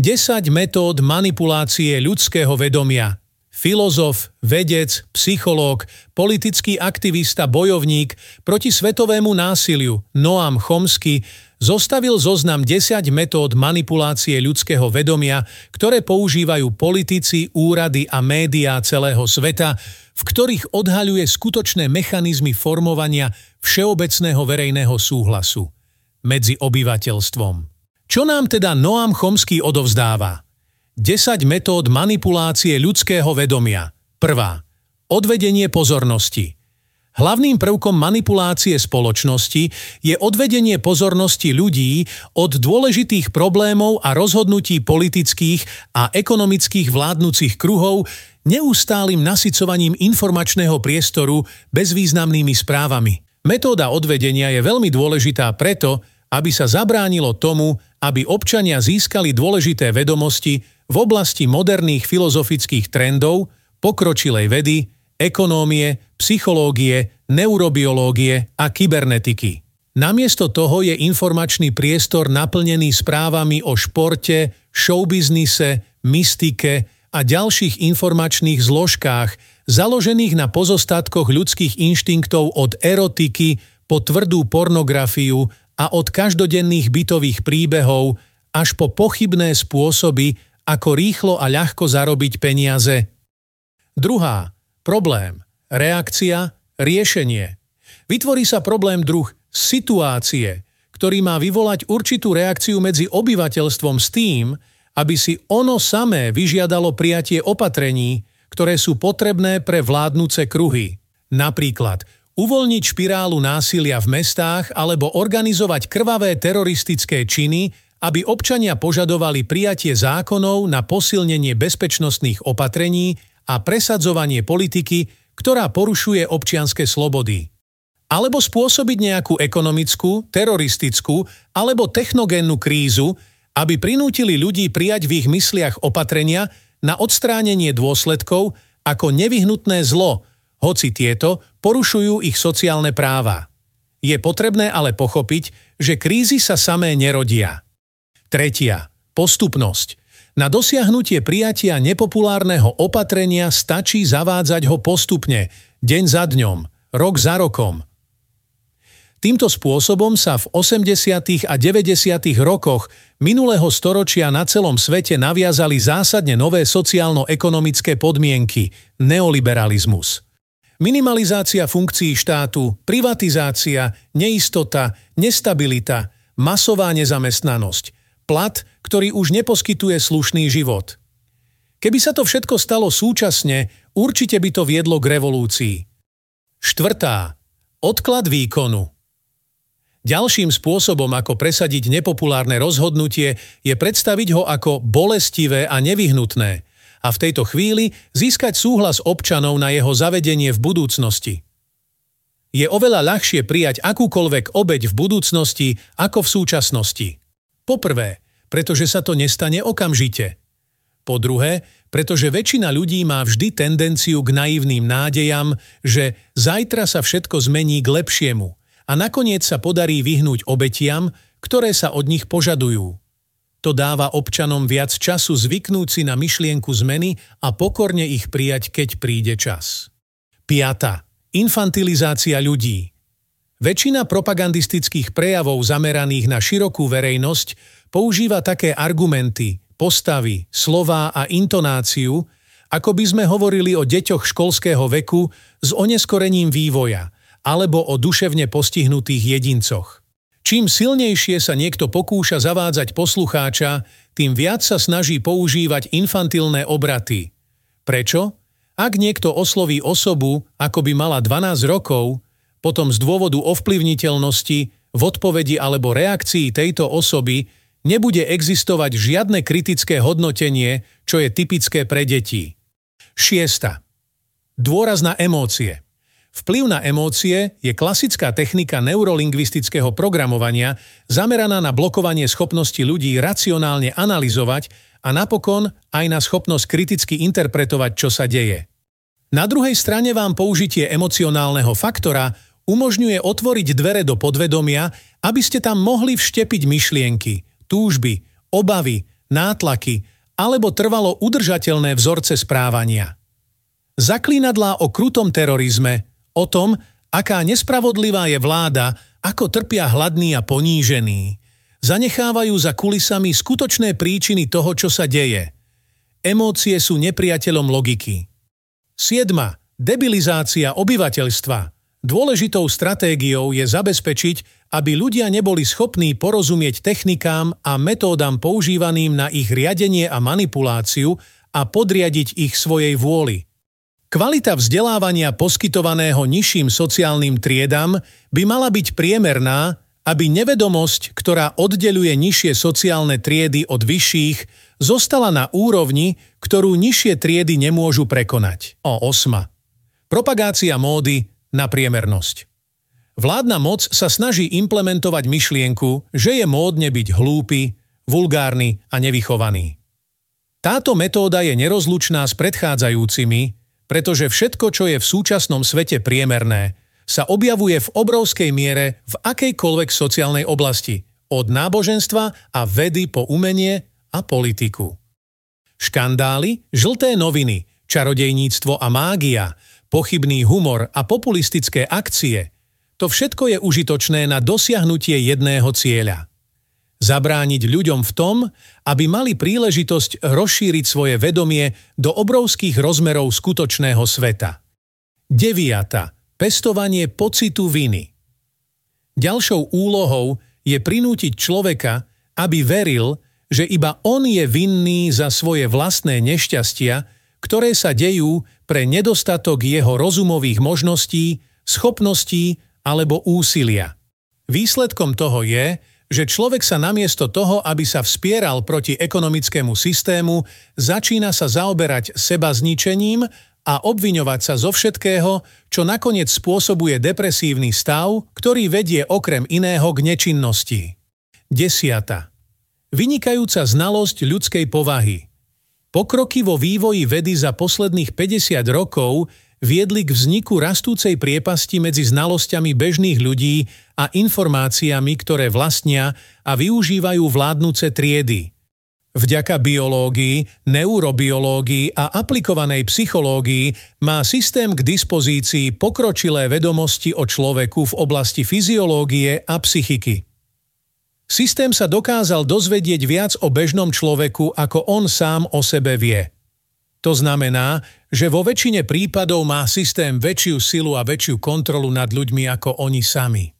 10 metód manipulácie ľudského vedomia. Filozof, vedec, psychológ, politický aktivista, bojovník proti svetovému násiliu Noam Chomsky zostavil zoznam 10 metód manipulácie ľudského vedomia, ktoré používajú politici, úrady a médiá celého sveta, v ktorých odhaľuje skutočné mechanizmy formovania všeobecného verejného súhlasu medzi obyvateľstvom. Čo nám teda Noam Chomsky odovzdáva? 10 metód manipulácie ľudského vedomia. Prvá. Odvedenie pozornosti. Hlavným prvkom manipulácie spoločnosti je odvedenie pozornosti ľudí od dôležitých problémov a rozhodnutí politických a ekonomických vládnúcich kruhov neustálým nasycovaním informačného priestoru bezvýznamnými správami. Metóda odvedenia je veľmi dôležitá preto, aby sa zabránilo tomu, aby občania získali dôležité vedomosti v oblasti moderných filozofických trendov, pokročilej vedy, ekonómie, psychológie, neurobiológie a kybernetiky. Namiesto toho je informačný priestor naplnený správami o športe, showbiznise, mystike a ďalších informačných zložkách, založených na pozostatkoch ľudských inštinktov od erotiky po tvrdú pornografiu a od každodenných bytových príbehov až po pochybné spôsoby, ako rýchlo a ľahko zarobiť peniaze. Druhá. Problém. Reakcia. Riešenie. Vytvorí sa problém druh situácie, ktorý má vyvolať určitú reakciu medzi obyvateľstvom s tým, aby si ono samé vyžiadalo prijatie opatrení, ktoré sú potrebné pre vládnuce kruhy. Napríklad uvoľniť špirálu násilia v mestách alebo organizovať krvavé teroristické činy, aby občania požadovali prijatie zákonov na posilnenie bezpečnostných opatrení a presadzovanie politiky, ktorá porušuje občianske slobody. Alebo spôsobiť nejakú ekonomickú, teroristickú alebo technogénnu krízu, aby prinútili ľudí prijať v ich mysliach opatrenia na odstránenie dôsledkov ako nevyhnutné zlo, hoci tieto porušujú ich sociálne práva. Je potrebné ale pochopiť, že krízy sa samé nerodia. Tretia. Postupnosť. Na dosiahnutie prijatia nepopulárneho opatrenia stačí zavádzať ho postupne, deň za dňom, rok za rokom. Týmto spôsobom sa v 80. a 90. rokoch minulého storočia na celom svete naviazali zásadne nové sociálno-ekonomické podmienky – neoliberalizmus. Minimalizácia funkcií štátu, privatizácia, neistota, nestabilita, masová nezamestnanosť, plat, ktorý už neposkytuje slušný život. Keby sa to všetko stalo súčasne, určite by to viedlo k revolúcii. Štvrtá. Odklad výkonu. Ďalším spôsobom, ako presadiť nepopulárne rozhodnutie, je predstaviť ho ako bolestivé a nevyhnutné – a v tejto chvíli získať súhlas občanov na jeho zavedenie v budúcnosti. Je oveľa ľahšie prijať akúkoľvek obeď v budúcnosti ako v súčasnosti. Poprvé, pretože sa to nestane okamžite. Po druhé, pretože väčšina ľudí má vždy tendenciu k naivným nádejam, že zajtra sa všetko zmení k lepšiemu a nakoniec sa podarí vyhnúť obetiam, ktoré sa od nich požadujú. To dáva občanom viac času zvyknúť si na myšlienku zmeny a pokorne ich prijať, keď príde čas. 5. Infantilizácia ľudí. Väčšina propagandistických prejavov zameraných na širokú verejnosť používa také argumenty, postavy, slová a intonáciu, ako by sme hovorili o deťoch školského veku s oneskorením vývoja alebo o duševne postihnutých jedincoch. Čím silnejšie sa niekto pokúša zavádzať poslucháča, tým viac sa snaží používať infantilné obraty. Prečo? Ak niekto osloví osobu, ako by mala 12 rokov, potom z dôvodu ovplyvniteľnosti, v odpovedi alebo reakcii tejto osoby nebude existovať žiadne kritické hodnotenie, čo je typické pre deti. Šiesta. Dôraz na emócie. Vplyv na emócie je klasická technika neurolingvistického programovania zameraná na blokovanie schopnosti ľudí racionálne analyzovať a napokon aj na schopnosť kriticky interpretovať, čo sa deje. Na druhej strane vám použitie emocionálneho faktora umožňuje otvoriť dvere do podvedomia, aby ste tam mohli vštepiť myšlienky, túžby, obavy, nátlaky alebo trvalo udržateľné vzorce správania. Zaklínadlá o krutom terorizme, o tom, aká nespravodlivá je vláda, ako trpia hladní a ponížení. Zanechávajú za kulisami skutočné príčiny toho, čo sa deje. Emócie sú nepriateľom logiky. 7. Debilizácia obyvateľstva. Dôležitou stratégiou je zabezpečiť, aby ľudia neboli schopní porozumieť technikám a metódam používaným na ich riadenie a manipuláciu a podriadiť ich svojej vôli. Kvalita vzdelávania poskytovaného nižším sociálnym triedam by mala byť priemerná, aby nevedomosť, ktorá oddeluje nižšie sociálne triedy od vyšších, zostala na úrovni, ktorú nižšie triedy nemôžu prekonať. O osma. Propagácia módy na priemernosť. Vládna moc sa snaží implementovať myšlienku, že je módne byť hlúpy, vulgárny a nevychovaný. Táto metóda je nerozlučná s predchádzajúcimi, pretože všetko, čo je v súčasnom svete priemerné, sa objavuje v obrovskej miere v akejkoľvek sociálnej oblasti, od náboženstva a vedy po umenie a politiku. Škandály, žlté noviny, čarodejníctvo a mágia, pochybný humor a populistické akcie – to všetko je užitočné na dosiahnutie jedného cieľa – zabrániť ľuďom v tom, aby mali príležitosť rozšíriť svoje vedomie do obrovských rozmerov skutočného sveta. 9. Pestovanie pocitu viny. Ďalšou úlohou je prinútiť človeka, aby veril, že iba on je vinný za svoje vlastné nešťastia, ktoré sa dejú pre nedostatok jeho rozumových možností, schopností alebo úsilia. Výsledkom toho je, že človek sa namiesto toho, aby sa vspieral proti ekonomickému systému, začína sa zaoberať seba zničením a obviňovať sa zo všetkého, čo nakoniec spôsobuje depresívny stav, ktorý vedie okrem iného k nečinnosti. Desiata. Vynikajúca znalosť ľudskej povahy. Pokroky vo vývoji vedy za posledných 50 rokov viedli k vzniku rastúcej priepasti medzi znalosťami bežných ľudí a informáciami, ktoré vlastnia a využívajú vládnuce triedy. Vďaka biológii, neurobiológii a aplikovanej psychológii má systém k dispozícii pokročilé vedomosti o človeku v oblasti fyziológie a psychiky. Systém sa dokázal dozvedieť viac o bežnom človeku, ako on sám o sebe vie. To znamená, že vo väčšine prípadov má systém väčšiu silu a väčšiu kontrolu nad ľuďmi ako oni sami.